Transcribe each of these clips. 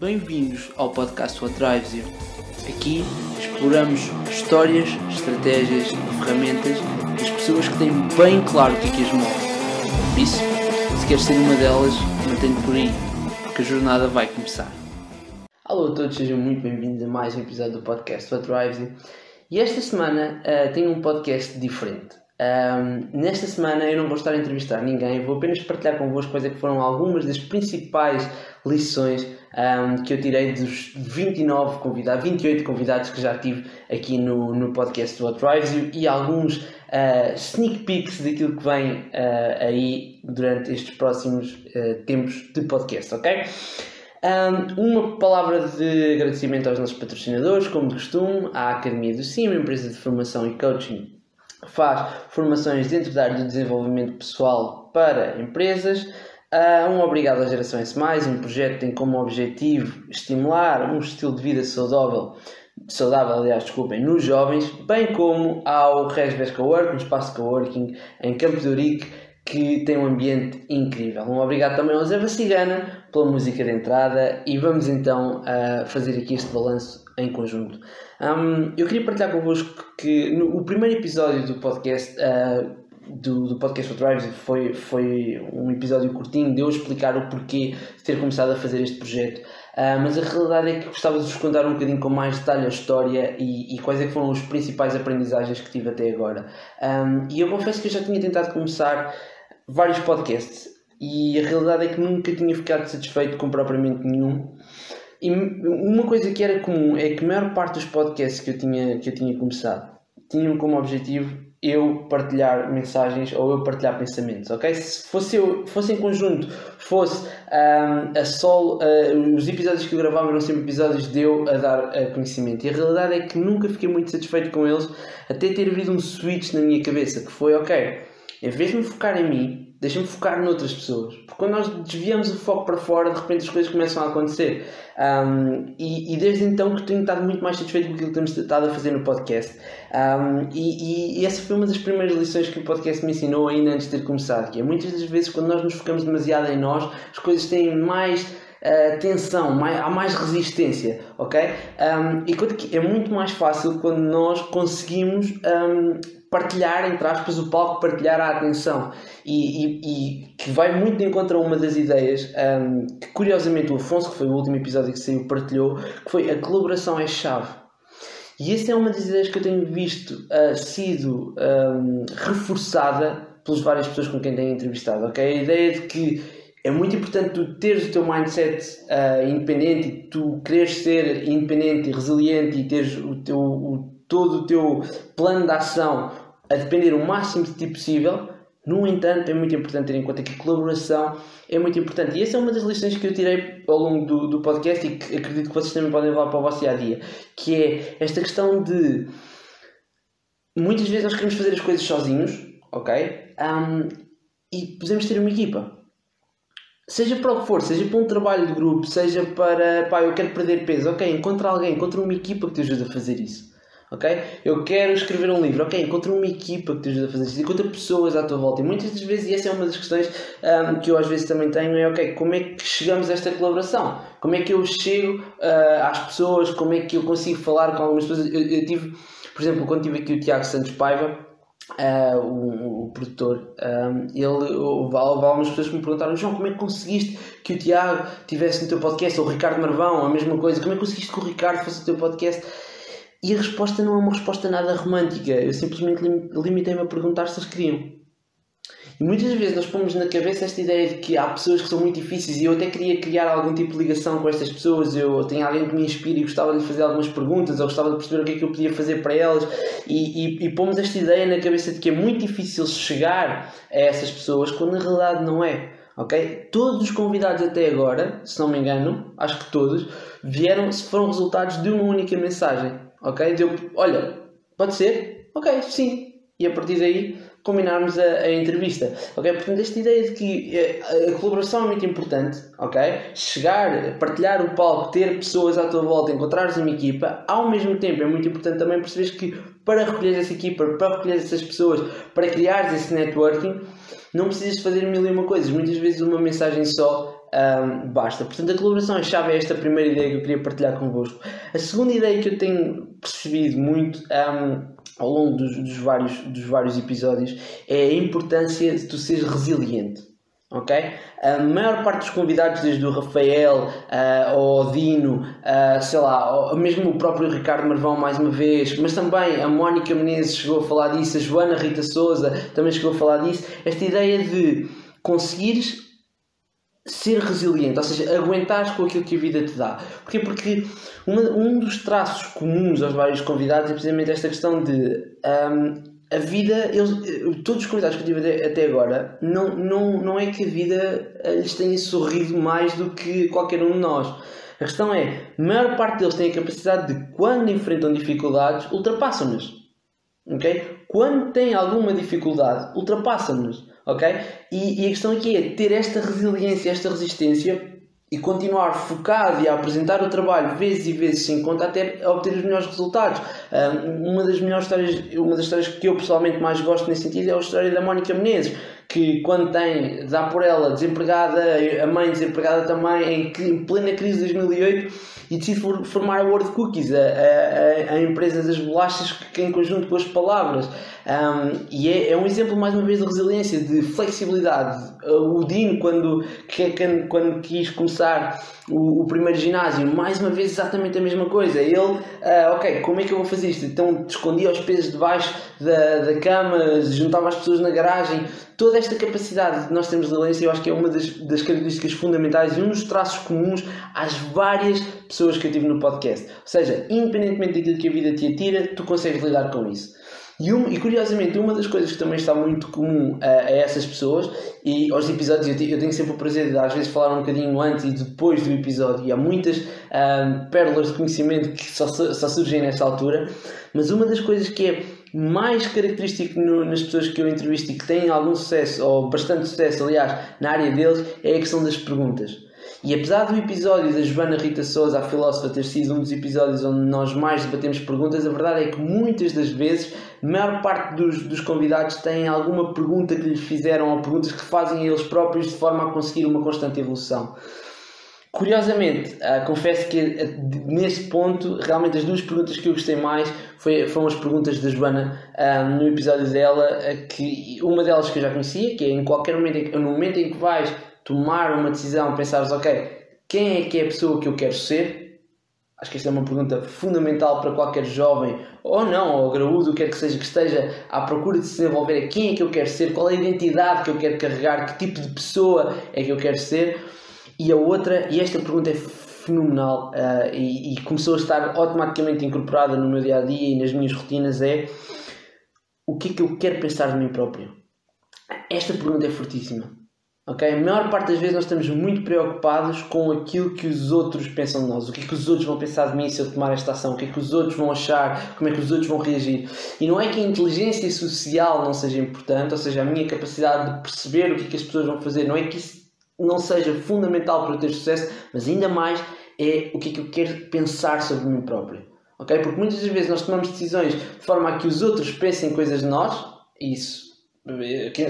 Bem-vindos ao podcast What Drives You. Aqui exploramos histórias, estratégias e ferramentas das pessoas que têm bem claro o que é que as move. Por isso, se queres ser uma delas, mantém-te por aí, porque a jornada vai começar. Alô a todos, sejam muito bem-vindos a mais um episódio do podcast What Drives You. E esta semana uh, tenho um podcast diferente. Um, nesta semana eu não vou estar a entrevistar ninguém, vou apenas partilhar convosco quais é que foram algumas das principais lições um, que eu tirei dos 29 convidados, 28 convidados que já tive aqui no, no podcast do What Drives You e alguns uh, sneak peeks daquilo que vem uh, aí durante estes próximos uh, tempos de podcast, ok? Um, uma palavra de agradecimento aos nossos patrocinadores, como de costume, à Academia do Sim, uma empresa de formação e coaching faz formações dentro da área do desenvolvimento pessoal para empresas. Uh, um Obrigado à Geração S+, um projeto que tem como objetivo estimular um estilo de vida saudável, saudável aliás, desculpem, nos jovens, bem como ao Resves Cowork, um espaço coworking em Campo de Urique, que tem um ambiente incrível. Um obrigado também ao Zé Vassigana pela música de entrada e vamos então uh, fazer aqui este balanço em conjunto. Um, eu queria partilhar convosco que no, o primeiro episódio do podcast uh, do, do podcast for Drives foi, foi um episódio curtinho de eu explicar o porquê de ter começado a fazer este projeto. Uh, mas a realidade é que gostava de vos contar um bocadinho com mais detalhe a história e, e quais é foram as principais aprendizagens que tive até agora. Um, e eu confesso que eu já tinha tentado começar vários podcasts e a realidade é que nunca tinha ficado satisfeito com propriamente nenhum. E uma coisa que era comum é que a maior parte dos podcasts que eu tinha, que eu tinha começado tinham como objetivo eu partilhar mensagens ou eu partilhar pensamentos, ok? Se fosse, eu, fosse em conjunto, fosse um, a solo, uh, os episódios que eu gravava eram sempre episódios de eu a dar uh, conhecimento. E a realidade é que nunca fiquei muito satisfeito com eles, até ter havido um switch na minha cabeça que foi, ok, em vez de me focar em mim, deixa-me focar noutras pessoas. Porque quando nós desviamos o foco para fora, de repente as coisas começam a acontecer. Um, e, e, desde então que tenho estado muito mais satisfeito com aquilo que temos estado a fazer no podcast. Um, e, e, essa foi uma das primeiras lições que o podcast me ensinou ainda antes de ter começado. Que é muitas das vezes quando nós nos focamos demasiado em nós, as coisas têm mais uh, tensão, mais, há mais resistência, ok? Um, que é muito mais fácil quando nós conseguimos um, partilhar, entre aspas, o palco, partilhar a atenção e, e, e, que vai muito de encontro a uma das ideias um, que curiosamente o Afonso, que foi o último episódio que saiu, partilhou, que foi a colaboração é chave. E essa é uma das ideias que eu tenho visto uh, sido um, reforçada pelas várias pessoas com quem tenho entrevistado, ok? A ideia de que é muito importante tu teres o teu mindset uh, independente e tu quereres ser independente e resiliente e teres o teu, o, todo o teu plano de ação a depender o máximo de ti possível. No entanto, é muito importante ter em conta que a colaboração é muito importante. E essa é uma das lições que eu tirei ao longo do, do podcast e que acredito que vocês também podem levar para o vosso dia a dia. Que é esta questão de muitas vezes nós queremos fazer as coisas sozinhos, ok? Um, e podemos ter uma equipa. Seja para o que for, seja para um trabalho de grupo, seja para pá, eu quero perder peso, ok, encontra alguém, encontra uma equipa que te ajude a fazer isso. Ok? Eu quero escrever um livro, ok? Encontra uma equipa que te ajude a fazer isso, encontra pessoas à tua volta. E muitas das vezes, e essa é uma das questões um, que eu às vezes também tenho, é ok, como é que chegamos a esta colaboração? Como é que eu chego uh, às pessoas? Como é que eu consigo falar com algumas pessoas? Eu, eu tive, por exemplo, quando tive aqui o Tiago Santos Paiva, Uh, o, o, produtor, um, ele, houve, houve algumas pessoas que me perguntaram: João, como é que conseguiste que o Tiago tivesse no teu podcast? Ou o Ricardo Marvão, a mesma coisa, como é que conseguiste que o Ricardo fosse no teu podcast? E a resposta não é uma resposta nada romântica, eu simplesmente limitei-me a perguntar se eles queriam. E muitas vezes nós pomos na cabeça esta ideia de que há pessoas que são muito difíceis e eu até queria criar algum tipo de ligação com estas pessoas. Eu tenho alguém que me inspira e gostava de lhe fazer algumas perguntas ou gostava de perceber o que é que eu podia fazer para elas. E, e, e pomos esta ideia na cabeça de que é muito difícil chegar a essas pessoas quando na realidade não é. Ok? Todos os convidados até agora, se não me engano, acho que todos, vieram, foram resultados de uma única mensagem. Ok? Deu, olha, pode ser? Ok, sim. E a partir daí combinarmos a, a, entrevista. Ok? Portanto, esta ideia de que eh, a, a, colaboração é muito importante, ok? Chegar, partilhar o palco, ter pessoas à tua volta, encontrares uma equipa, ao mesmo tempo é muito importante também perceberes que para recolher essa equipa, para recolher essas pessoas, para criar esse networking, não precisas fazer mil e uma coisas. Muitas vezes uma mensagem só um, basta. Portanto, a colaboração é chave é esta primeira ideia que eu queria partilhar convosco. A segunda ideia que eu tenho percebido muito um, ao longo dos, dos, vários, dos vários episódios é a importância de tu seres resiliente. Ok? A maior parte dos convidados, desde o Rafael uh, ao Dino, uh, sei lá, mesmo o próprio Ricardo Marvão, mais uma vez, mas também a Mónica Menezes chegou a falar disso, a Joana Rita Souza também chegou a falar disso. Esta ideia de conseguires ser resiliente, ou seja, aguentares com aquilo que a vida te dá. Porquê? Porque uma, um dos traços comuns aos vários convidados é precisamente esta questão de um, a vida, eles, todos os convidados que eu tive até agora, não, não, não é que a vida lhes tenha sorrido mais do que qualquer um de nós. A questão é, a maior parte deles tem a capacidade de, quando enfrentam dificuldades, ultrapassam-nas. Okay? Quando têm alguma dificuldade, ultrapassam-nas ok? E, e a questão aqui é ter esta resiliência, esta resistência e continuar focado e a apresentar o trabalho vezes e vezes sem conta até obter os melhores resultados. uma das melhores histórias, uma das histórias que eu pessoalmente mais gosto nesse sentido é a história da Mónica Menezes, que quando tem, dá por ela desempregada, a mãe desempregada também, em, em plena crise de 2008, e decide formar a World Cookies, a, a, a empresa das bolachas, que em conjunto com as palavras. Um, e é, é, um exemplo, mais uma vez, de resiliência, de flexibilidade. O Dino, quando, quando quis começar o, o, primeiro ginásio, mais uma vez, exatamente a mesma coisa. Ele, uh, ok, como é que eu vou fazer isto? Então, escondia os pesos debaixo da, da cama, juntava as pessoas na garagem. Toda esta capacidade que nós temos de resiliência, eu acho que é uma das, das características fundamentais e um dos traços comuns às várias pessoas que eu tive no podcast. Ou seja, independentemente daquilo que a vida te atira, tu consegues lidar com isso. E, um, e, curiosamente, uma das coisas que também está muito comum a, a essas pessoas, e aos episódios, eu, eu, tenho sempre o prazer de às vezes falar um bocadinho antes e depois do episódio, e há muitas um, pérolas de conhecimento que só, só surgem nesta altura, mas uma das coisas que é mais característico no, nas pessoas que eu entrevisto e que têm algum sucesso, ou bastante sucesso, aliás, na área deles, é a questão das perguntas. E apesar do episódio da Joana Rita Souza, a filósofa, ter sido um dos episódios onde nós mais debatemos perguntas, a verdade é que muitas das vezes, a maior parte dos, dos convidados têm alguma pergunta que lhes fizeram ou perguntas que fazem eles próprios de forma a conseguir uma constante evolução. Curiosamente, uh, confesso que uh, nesse ponto, realmente as duas perguntas que eu gostei mais foi, foram as perguntas da Joana uh, no episódio dela, que uma delas que eu já conhecia, que é em qualquer momento, no momento em que vais tomar uma decisão, pensares, ok, quem é que é a pessoa que eu quero ser? Acho que esta é uma pergunta fundamental para qualquer jovem, ou não, ou graúdo, quer que seja, que esteja à procura de se desenvolver. Quem é que eu quero ser? Qual é a identidade que eu quero carregar? Que tipo de pessoa é que eu quero ser? E a outra, e esta pergunta é fenomenal uh, e, e, começou a estar automaticamente incorporada no meu dia a dia e nas minhas rotinas: é o que é que eu quero pensar de mim próprio? Esta pergunta é fortíssima. Okay? A maior parte das vezes nós estamos muito preocupados com aquilo que os outros pensam de nós. O que é que os outros vão pensar de mim se eu tomar esta ação? O que é que os outros vão achar? Como é que os outros vão reagir? E não é que a inteligência social não seja importante, ou seja, a minha capacidade de perceber o que é que as pessoas vão fazer, não é que isso não seja fundamental para eu ter sucesso, mas ainda mais é o que é que eu quero pensar sobre mim próprio. Okay? Porque muitas das vezes nós tomamos decisões de forma a que os outros pensem coisas de nós, isso,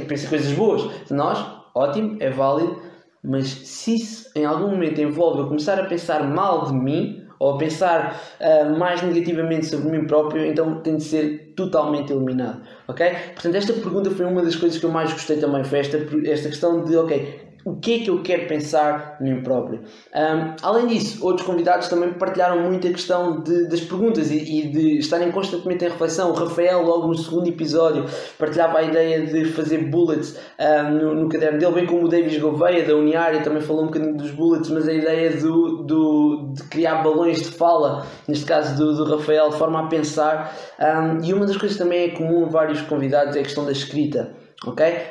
pensem coisas boas de nós, ótimo, é válido, mas se isso em algum momento envolve eu começar a pensar mal de mim ou a pensar uh, mais negativamente sobre mim próprio, então tem de ser totalmente eliminado, ok? Portanto, esta pergunta foi uma das coisas que eu mais gostei também, foi esta, esta questão de, ok, o que é que eu quero pensar em mim próprio. Um, além disso, outros convidados também partilharam muito a questão de, das perguntas e, e, de estarem constantemente em reflexão. O Rafael, logo no segundo episódio, partilhava a ideia de fazer bullets um, no, no, caderno dele, bem como o Davis Gouveia, da Uniária, também falou um bocadinho dos bullets, mas a ideia do, do, de criar balões de fala, neste caso do, do Rafael, de forma a pensar. Um, e uma das coisas também é comum a vários convidados é a questão da escrita.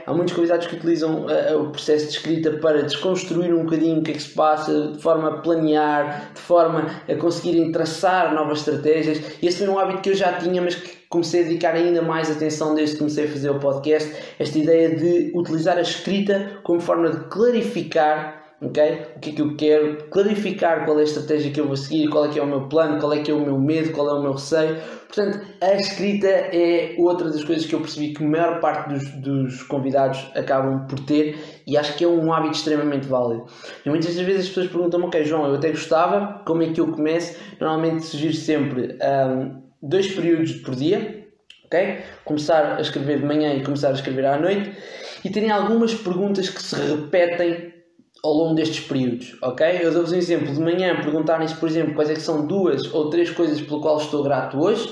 Há muitos convidados que utilizam uh, o processo de escrita para desconstruir um bocadinho o que é que se passa, de forma a planear, de forma a conseguirem traçar novas estratégias. Esse foi um hábito que eu já tinha, mas que comecei a dedicar ainda mais atenção desde que comecei a fazer o podcast. Esta ideia de utilizar a escrita como forma de clarificar Okay? O que é que eu quero, clarificar qual é a estratégia que eu vou seguir, qual é que é o meu plano, qual é que é o meu medo, qual é o meu receio. Portanto, a escrita é outra das coisas que eu percebi que a maior parte dos, dos convidados acabam por ter e acho que é um hábito extremamente válido. E muitas das vezes as pessoas perguntam-me, ok João, eu até gostava, como é que eu começo? Normalmente sugiro sempre um, dois períodos por dia, ok? Começar a escrever de manhã e começar a escrever à noite e terem algumas perguntas que se repetem ao longo destes períodos, ok? Eu dou-vos um exemplo. De manhã perguntarem-se, por exemplo, quais é que são duas ou três coisas pelo qual estou grato hoje,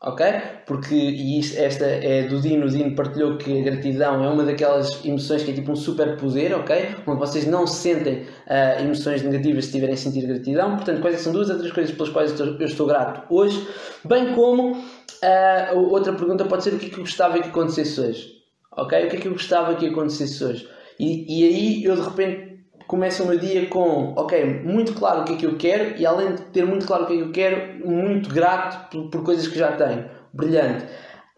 ok? Porque, e isto, esta é do Dino, o Dino partilhou que a gratidão é uma daquelas emoções que é tipo um superpoder, ok? Onde vocês não sentem uh, emoções negativas se tiverem a sentir gratidão. Portanto, quais é são duas ou três coisas pelas quais eu estou grato hoje? Bem como, uh, outra pergunta pode ser o que é que eu gostava que acontecesse hoje, ok? O que é que eu gostava que acontecesse hoje? E, e aí eu de repente começo o meu dia com, ok, muito claro o que é que eu quero e além de ter muito claro o que é que eu quero, muito grato por, por coisas que já tenho. Brilhante.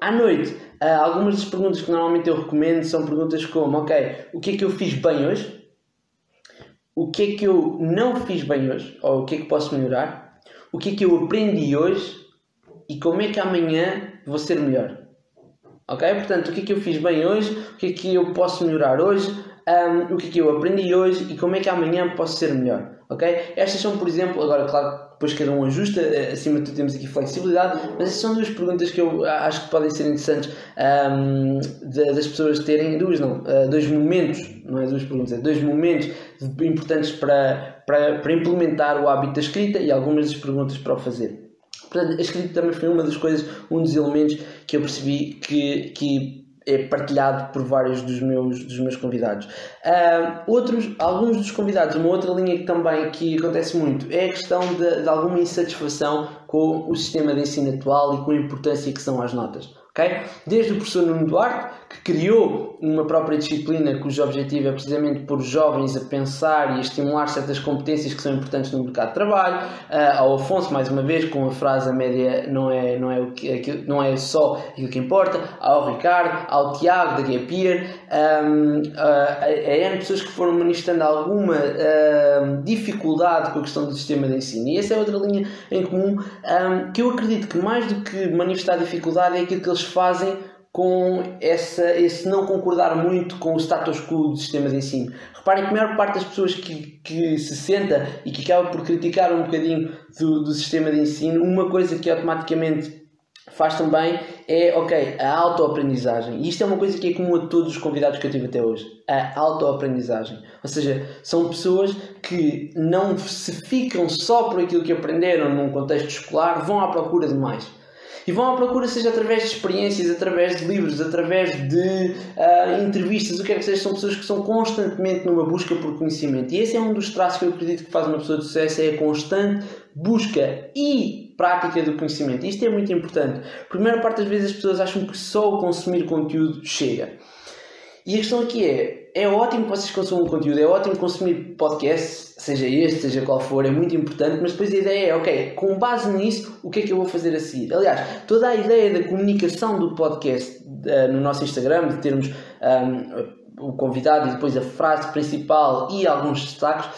À noite, uh, algumas das perguntas que normalmente eu recomendo são perguntas como, ok, o que é que eu fiz bem hoje? O que é que eu não fiz bem hoje? Ou o que é que posso melhorar? O que é que eu aprendi hoje? E como é que amanhã vou ser melhor? Ok? Portanto, o que é que eu fiz bem hoje? O que é que eu posso melhorar hoje? Um, o que é que eu aprendi hoje e como é que amanhã posso ser melhor. Ok? Estas são, por exemplo, agora, claro, depois cada um ajusta, eh, acima de tudo temos aqui flexibilidade, mas estas são duas perguntas que eu acho que podem ser interessantes um, das pessoas terem, duas não, uh, dois momentos, não é duas perguntas, é dois momentos importantes para, para, para implementar o hábito da escrita e algumas das perguntas para o fazer. Portanto, a escrita também foi uma das coisas, um dos elementos que eu percebi que, que é partilhado por vários dos meus, dos meus convidados. Uh, outros, alguns dos convidados, uma outra linha que também que acontece muito é a questão de, de alguma insatisfação com o sistema de ensino atual e com a importância que são as notas. Okay? Desde o professor Nuno Duarte, que criou uma própria disciplina cujo objetivo é precisamente pôr os jovens a pensar e a estimular certas competências que são importantes no mercado de trabalho, uh, ao Afonso, mais uma vez, com a frase a média não é, não é, o que, não é só aquilo que importa, ao Ricardo, ao Tiago da Gap Year, um, uh, a, a N pessoas que foram manifestando alguma uh, dificuldade com a questão do sistema de ensino. E essa é outra linha em comum um, que eu acredito que mais do que manifestar dificuldade é aquilo que eles fazem com essa, esse não concordar muito com o status quo do sistema de ensino. Reparem que a maior parte das pessoas que, que se senta e que acaba por criticar um bocadinho do, do sistema de ensino, uma coisa que automaticamente faz também é, ok, a autoaprendizagem. E isto é uma coisa que é comum a todos os convidados que eu tive até hoje. A autoaprendizagem. Ou seja, são pessoas que não se ficam só por aquilo que aprenderam num contexto escolar, vão à procura de mais e vão à procura, seja através de experiências, através de livros, através de uh, entrevistas, o que é que seja, são pessoas que são constantemente numa busca por conhecimento. E esse é um dos traços que eu acredito que faz uma pessoa de sucesso, é a constante busca e prática do conhecimento. Isto é muito importante. A primeira parte das vezes as pessoas acham que só o consumir conteúdo chega. E a questão aqui é: é ótimo que vocês consumam conteúdo, é ótimo consumir podcasts, seja este, seja qual for, é muito importante, mas depois a ideia é, ok, com base nisso, o que é que eu vou fazer a seguir? Aliás, toda a ideia da comunicação do podcast uh, no nosso Instagram, de termos um, o convidado e depois a frase principal e alguns destaques,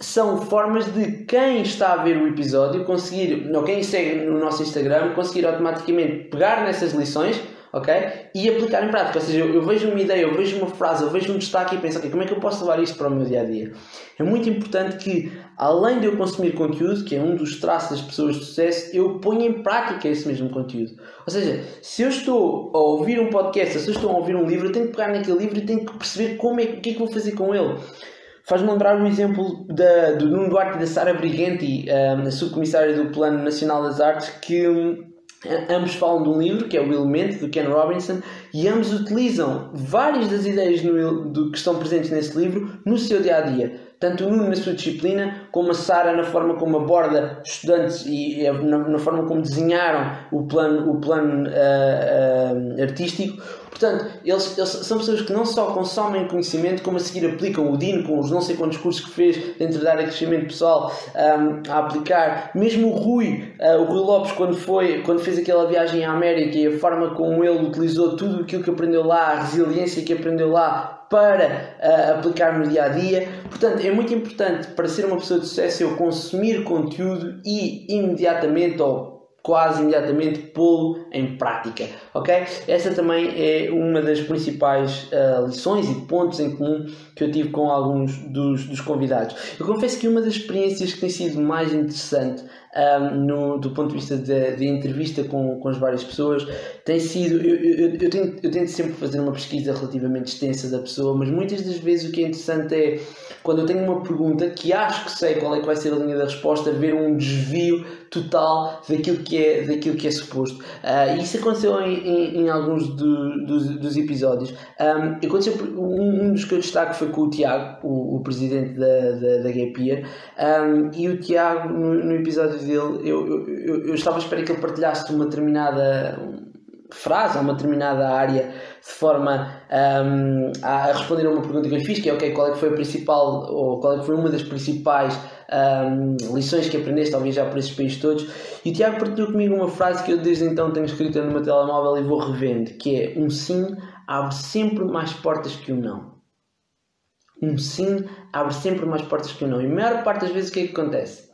são formas de quem está a ver o episódio conseguir, ou quem segue no nosso Instagram, conseguir automaticamente pegar nessas lições ok? E aplicar em prática. Ou seja, eu, vejo uma ideia, eu vejo uma frase, eu vejo um destaque e penso, ok, como é que eu posso levar isto para o meu dia a dia? É muito importante que, além de eu consumir conteúdo, que é um dos traços das pessoas de sucesso, eu ponha em prática esse mesmo conteúdo. Ou seja, se eu estou a ouvir um podcast, se eu estou a ouvir um livro, eu tenho que pegar naquele livro e tenho que perceber como é, o que é que vou fazer com ele. Faz-me lembrar o exemplo da, do Nuno Duarte e da Sara Briganti, um, a subcomissária do Plano Nacional das Artes, que um, Ambos falam de um livro que é o Elemento, do Ken Robinson, e ambos utilizam várias das ideias no, do, que estão presentes nesse livro no seu dia a dia. Tanto o Nuno na sua disciplina, como a Sara na forma como aborda estudantes e na, na forma como desenharam o plano, o plano uh, uh, artístico. Portanto, eles, eles, são pessoas que não só consomem conhecimento, como a seguir aplicam o Dino com os não sei quantos cursos que fez dentro da área de crescimento pessoal um, a aplicar. Mesmo o Rui, uh, o Rui Lopes, quando, foi, quando fez aquela viagem à América e a forma como ele utilizou tudo aquilo que aprendeu lá, a resiliência que aprendeu lá para uh, aplicar no dia a dia. Portanto, é muito importante para ser uma pessoa de sucesso eu consumir conteúdo e imediatamente ou quase imediatamente pô-lo em prática, ok? Essa também é uma das principais uh, lições e pontos em comum que eu tive com alguns dos, dos convidados. Eu confesso que uma das experiências que tem sido mais interessante um, no, do ponto de vista de entrevista com, com as várias pessoas tem sido. Eu, eu, eu, tento, eu tento sempre fazer uma pesquisa relativamente extensa da pessoa, mas muitas das vezes o que é interessante é quando eu tenho uma pergunta que acho que sei qual é que vai ser a linha da resposta, ver um desvio total daquilo que é, daquilo que é suposto. Uh, isso aconteceu em, em, em alguns do, dos, dos episódios. Um, aconteceu, um, um, dos que eu destaco foi com o Tiago, o, o presidente da, da, da Gap Year, um, e o Tiago, no, no episódio dele, eu, eu, eu, estava a esperar que ele partilhasse uma determinada frase, uma determinada área, de forma um, a responder a uma pergunta que eu lhe fiz, que é ok, qual é que foi a principal, ou qual é que foi uma das principais um, lições que aprendeste ao viajar por esses países todos. E o Tiago partilhou comigo uma frase que eu desde então tenho escrita no meu telemóvel e vou revendo, que é um sim abre sempre mais portas que um não. Um sim abre sempre mais portas que um não. E a maior parte das vezes o que é que acontece?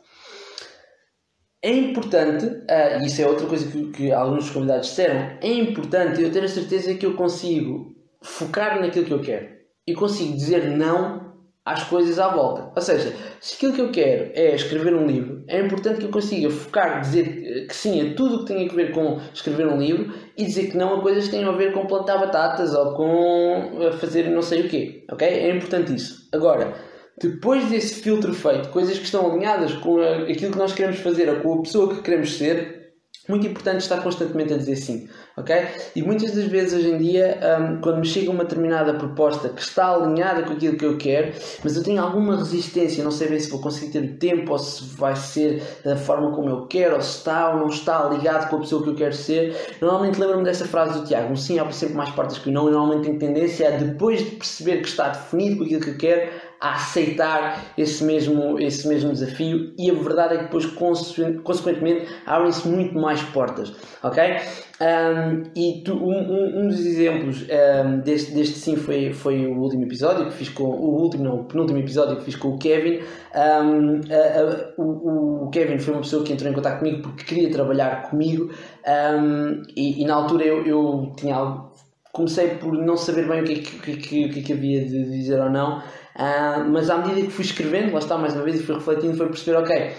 É importante, uh, isso é outra coisa que, que alguns dos convidados disseram, é importante eu ter a certeza que eu consigo focar naquilo que eu quero e consigo dizer não às coisas à volta. Ou seja, se aquilo que eu quero é escrever um livro, é importante que eu consiga focar, dizer que sim a tudo o que tem a ver com escrever um livro e dizer que não a coisas que tenham a ver com plantar batatas ou com fazer não sei o quê. Ok? É importante isso. Agora, depois desse filtro feito, coisas que estão alinhadas com aquilo que nós queremos fazer ou com a pessoa que queremos ser, muito importante estar constantemente a dizer sim, ok? E muitas das vezes hoje em dia, um, quando me chega uma determinada proposta que está alinhada com aquilo que eu quero, mas eu tenho alguma resistência, não sei bem se vou conseguir ter o tempo ou se vai ser da forma como eu quero, ou se está ou não está ligado com a pessoa que eu quero ser, normalmente lembro-me dessa frase do Tiago: um sim abre sempre mais portas que o não, e normalmente tenho tendência a, depois de perceber que está definido com aquilo que eu quero, a aceitar esse mesmo, esse mesmo desafio e a verdade é que depois consequentemente abrem-se muito mais portas, ok? Um, e tu, um, um, dos exemplos um, deste, deste sim foi, foi o último episódio que fiz com o último, não, o penúltimo episódio que fiz com o Kevin. A, a, o, o, Kevin foi uma pessoa que entrou em contato comigo porque queria trabalhar comigo e, e, na altura eu, eu tinha algo comecei por não saber bem o que, que, que, que, que havia de dizer ou não, uh, mas à medida que fui escrevendo, lá está mais uma vez, e fui refletindo, foi perceber, ok,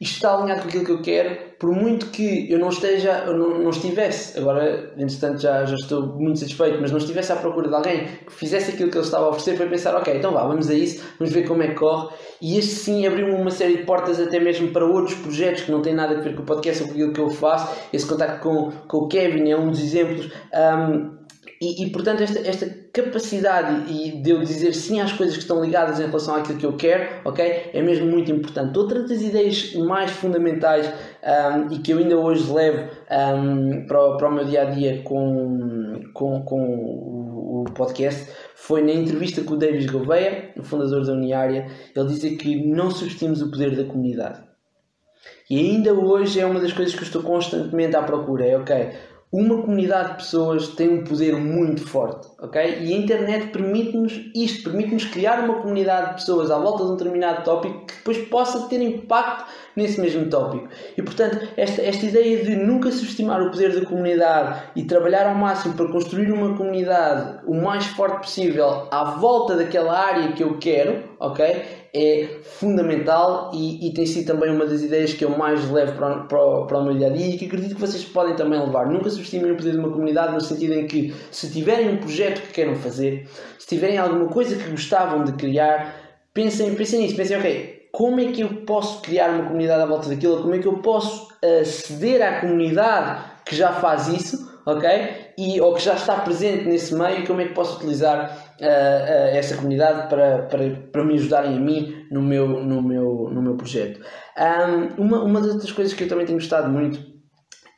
isto está alinhado com aquilo que eu quero, por muito que eu não esteja, eu não, não estivesse, agora, entretanto, já, já estou muito satisfeito, mas não estivesse à procura de alguém que fizesse aquilo que ele estava a oferecer, foi pensar, ok, então vá, vamos a isso, vamos ver como é que corre, e este sim abriu-me uma série de portas até mesmo para outros projetos que não têm nada a ver com o podcast ou com aquilo que eu faço, esse contacto com, com o Kevin é um dos exemplos, um, e, e, portanto, esta, esta capacidade de eu dizer sim às coisas que estão ligadas em relação àquilo que eu quero, ok? É mesmo muito importante. Outra das ideias mais fundamentais um, e que eu ainda hoje levo um, para, para o meu dia a dia com, com, com o, o podcast foi na entrevista com o Davis Gouveia, o fundador da Uniária, ele dizia que não subestimos o poder da comunidade. E ainda hoje é uma das coisas que eu estou constantemente à procura. É ok, uma comunidade de pessoas tem um poder muito forte, ok? E a internet permite-nos isto, permite-nos criar uma comunidade de pessoas à volta de um determinado tópico que depois possa ter impacto nesse mesmo tópico. E portanto, esta, esta ideia de nunca subestimar o poder da comunidade e trabalhar ao máximo para construir uma comunidade o mais forte possível à volta daquela área que eu quero, ok? É fundamental e, e, tem sido também uma das ideias que eu mais levo para, para, para o meu dia a dia e que acredito que vocês podem também levar. Nunca subestimem o poder de uma comunidade no sentido em que, se tiverem um projeto que queiram fazer, se tiverem alguma coisa que gostavam de criar, pensem, pensem nisso. Pensem, ok, como é que eu posso criar uma comunidade à volta daquilo? Como é que eu posso aceder à comunidade que já faz isso? ok? E, ou que já está presente nesse meio, como é que posso utilizar essa comunidade para, para, para me ajudarem a mim no meu, no meu, no meu projeto. Um, uma, uma das outras coisas que eu também tenho gostado muito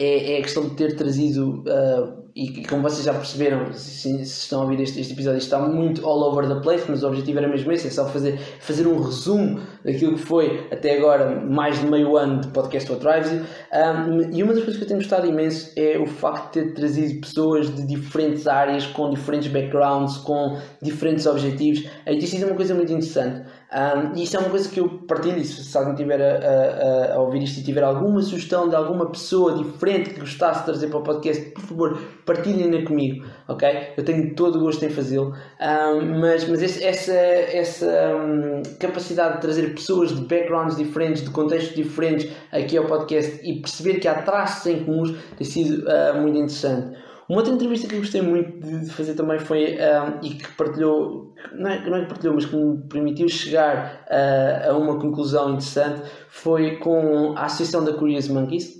é, é a questão de ter trazido uh, e, e, como vocês já perceberam, se, se estão a ouvir este, este, episódio, está muito all over the place, mas o objetivo era mesmo esse, é só fazer, fazer um resumo daquilo que foi até agora mais de meio ano de podcast What Drives. Um, e uma das coisas que eu tenho gostado imenso é o facto de ter trazido pessoas de diferentes áreas, com diferentes backgrounds, com diferentes objetivos. Aí tem sido uma coisa muito interessante. Um, e isto é uma coisa que eu partilho. E se, alguém tiver a, a, a, ouvir isto e tiver alguma sugestão de alguma pessoa diferente que gostasse de trazer para o podcast, por favor, partilhem-na comigo, ok? Eu tenho todo o gosto em fazê-lo. Um, mas mas esse, essa, essa um, capacidade de trazer pessoas de backgrounds diferentes, de contextos diferentes aqui ao podcast e perceber que há traços em comuns tem sido uh, muito interessante. Uma outra entrevista que eu gostei muito de fazer também foi, um, e que partilhou, não é, não é que partilhou, mas que me permitiu chegar uh, a uma conclusão interessante, foi com a Associação da Curious Monkeys,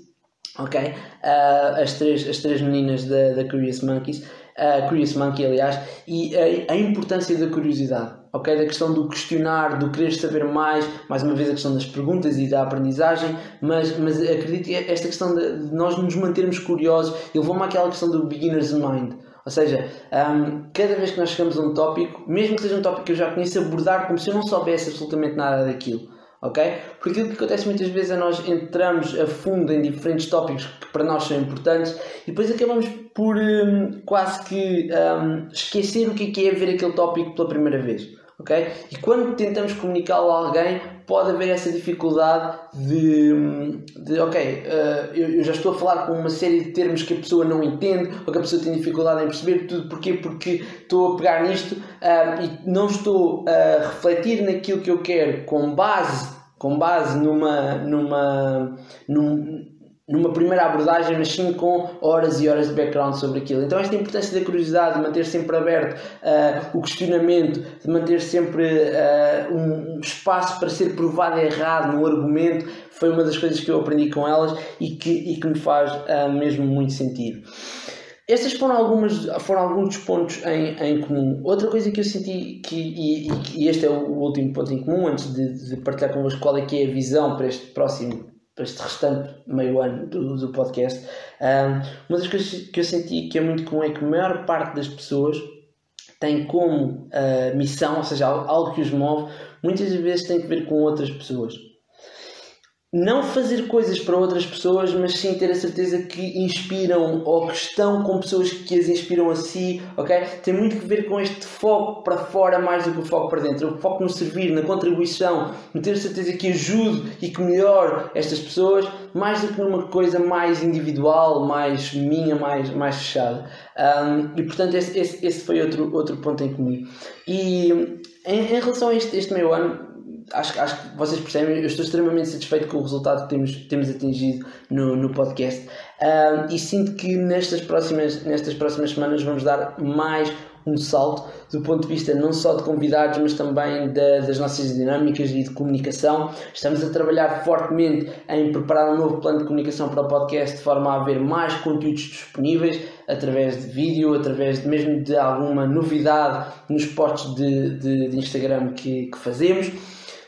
ok? Uh, as, três, as três meninas da, da Curious Monkeys, uh, Curious Monkey, aliás, e a, a importância da curiosidade ok? Da questão do questionar, do querer saber mais, mais uma vez a questão das perguntas e da aprendizagem, mas, mas acredito que esta questão de, nós nos mantermos curiosos, eu vou-me àquela questão do beginner's mind. Ou seja, um, cada vez que nós chegamos a um tópico, mesmo que seja um tópico que eu já conheço, abordar como se eu não soubesse absolutamente nada daquilo. Ok? Porque aquilo que acontece muitas vezes é nós entramos a fundo em diferentes tópicos que para nós são importantes e depois acabamos por um, quase que um, esquecer o que é, que é ver aquele tópico pela primeira vez ok? E quando tentamos comunicá-lo a alguém, pode haver essa dificuldade de, de ok, uh, eu, eu, já estou a falar com uma série de termos que a pessoa não entende ou que a pessoa tem dificuldade em perceber tudo, porquê? Porque estou a pegar nisto uh, e não estou a refletir naquilo que eu quero com base com base numa, numa, num, numa primeira abordagem, mas sim com horas e horas de background sobre aquilo. Então, esta importância da curiosidade, de manter sempre aberto uh, o questionamento, de manter sempre uh, um espaço para ser provado errado no argumento, foi uma das coisas que eu aprendi com elas e que, e que me faz uh, mesmo muito sentido. Estas foram, algumas, foram alguns pontos em, em comum. Outra coisa que eu senti, que, e, e este é o último ponto em comum, antes de, de partilhar convosco qual é que é a visão para este próximo para este restante meio ano do, do podcast, um, uma das coisas que eu senti que é muito comum é que a maior parte das pessoas tem como uh, missão, ou seja, algo que os move, muitas vezes tem que ver com outras pessoas não fazer coisas para outras pessoas, mas sim ter a certeza que inspiram ou que estão com pessoas que as inspiram a si, ok? Tem muito que ver com este foco para fora mais do que o foco para dentro. O foco no servir, na contribuição, no ter a certeza que ajudo e que melhor estas pessoas, mais do que numa coisa mais individual, mais minha, mais, mais fechada. Um, e portanto, esse, esse, esse, foi outro, outro ponto em comum. E em, em relação a este, este meio ano, acho, acho que vocês percebem, eu estou extremamente satisfeito com o resultado que temos, temos atingido no, no podcast e sinto que nestas próximas, nestas próximas semanas vamos dar mais um salto do ponto de vista não só de convidados, mas também da, das nossas dinâmicas e de comunicação. Estamos a trabalhar fortemente em preparar um novo plano de comunicação para o podcast de forma a haver mais conteúdos disponíveis através de vídeo, através de, mesmo de alguma novidade nos posts de, de, de Instagram que, que fazemos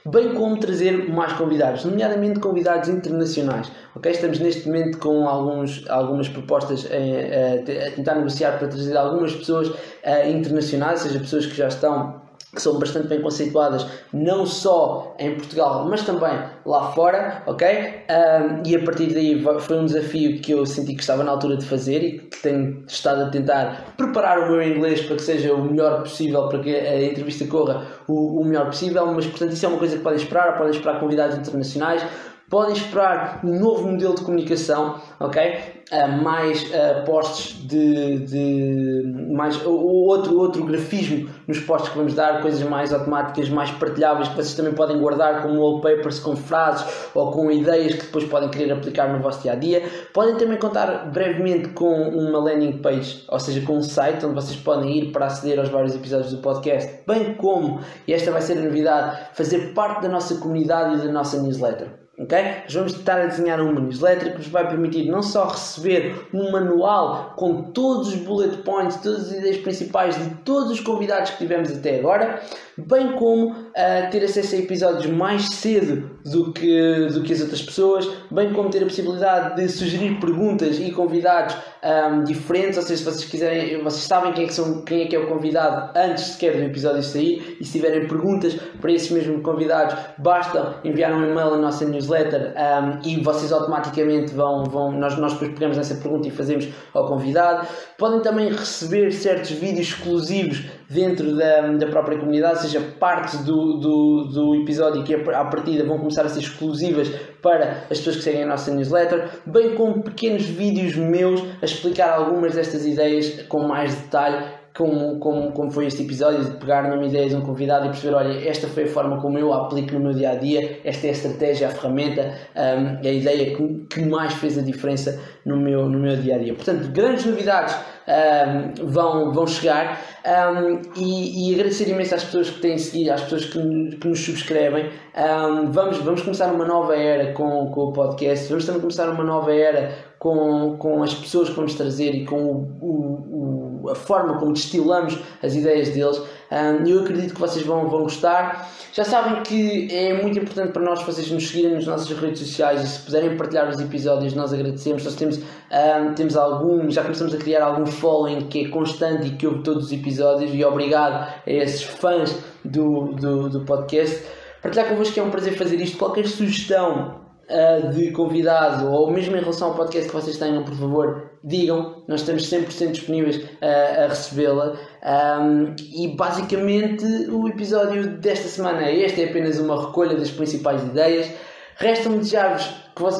bem como trazer mais convidados, nomeadamente convidados internacionais. Okay? Estamos neste momento com alguns, algumas propostas a, a, a tentar negociar para trazer algumas pessoas uh, internacionais, seja pessoas que já estão que são bastante bem conceituadas, não só em Portugal, mas também lá fora, ok? Um, e a partir daí foi um desafio que eu senti que estava na altura de fazer e que tenho estado a tentar preparar o meu inglês para que seja o melhor possível, para que a entrevista corra o, o melhor possível, mas portanto isso é uma coisa que podem esperar, podem esperar convidados internacionais, podem esperar um novo modelo de comunicação, ok? Uh, mais uh, posts de, de mais outro outro grafismo nos posts que vamos dar, coisas mais automáticas, mais partilháveis que vocês também podem guardar como wallpapers com frases ou com ideias que depois podem querer aplicar no vosso dia a dia. Podem também contar brevemente com uma landing page, ou seja, com um site onde vocês podem ir para aceder aos vários episódios do podcast, bem como, e esta vai ser a novidade, fazer parte da nossa comunidade e da nossa newsletter. Okay? Nós vamos tentar a desenhar uma newsletter que vos vai permitir não só receber um manual com todos os bullet points, todas as ideias principais de todos os convidados que tivemos até agora, bem como uh, ter acesso a episódios mais cedo do que, do que as outras pessoas, bem como ter a possibilidade de sugerir perguntas e convidados um, diferentes, ou seja, se vocês quiserem, vocês sabem quem é, que são, quem é que é o convidado antes sequer do episódio sair, e se tiverem perguntas para esses mesmos convidados, basta enviar um e-mail à nossa newsletter um, e vocês automaticamente vão, vão nós, nós depois pegamos essa pergunta e fazemos ao convidado. Podem também receber certos vídeos exclusivos dentro da, da própria comunidade, seja, partes do, do, do episódio que à partida vão começar a ser exclusivas para as pessoas que seguem a nossa newsletter, bem como pequenos vídeos meus a explicar algumas destas ideias com mais detalhe como, como, como foi este episódio, de pegar numa ideia de um convidado e perceber, olha, esta foi a forma como eu a aplico no meu dia a dia, esta é a estratégia, a ferramenta, um, a ideia que, que mais fez a diferença no meu, no meu dia a dia. Portanto, grandes novidades um, vão, vão chegar um, e, e, agradecer imenso às pessoas que têm seguido, às pessoas que, que nos subscrevem. Um, vamos, vamos começar uma nova era com, com o podcast, vamos também começar uma nova era com, com as pessoas que vamos trazer e com o, o, o, a forma como destilamos as ideias deles. Um, eu acredito que vocês vão, vão gostar. Já sabem que é muito importante para nós vocês nos seguirem nas nossas redes sociais e se puderem partilhar os episódios, nós agradecemos. Nós temos, um, temos algum, já começamos a criar algum following que é constante e que ouve todos os episódios. E obrigado a esses fãs do, do, do podcast. Partilhar convosco é um prazer fazer isto. Qualquer sugestão uh, de convidado ou mesmo em relação ao podcast que vocês tenham, por favor, digam. Nós estamos 100% disponíveis uh, a recebê-la. Um, e basicamente o episódio desta semana é este, é apenas uma recolha das principais ideias. Resta-me desejar-vos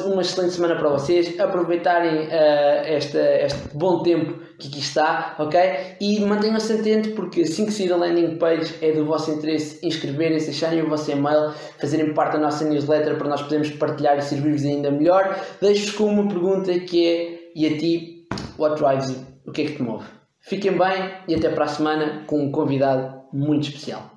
uma excelente semana para vocês, aproveitarem uh, esta, este bom tempo que aqui está, ok? E mantenham-se atentos porque assim que sair a landing page é do vosso interesse inscreverem-se, deixarem o vosso e-mail, fazerem parte da nossa newsletter para nós podermos partilhar e servir-vos ainda melhor. Deixo-vos com uma pergunta que é, e a ti, what drives you? O que é que te move? Fiquem bem e até para a semana com um convidado muito especial.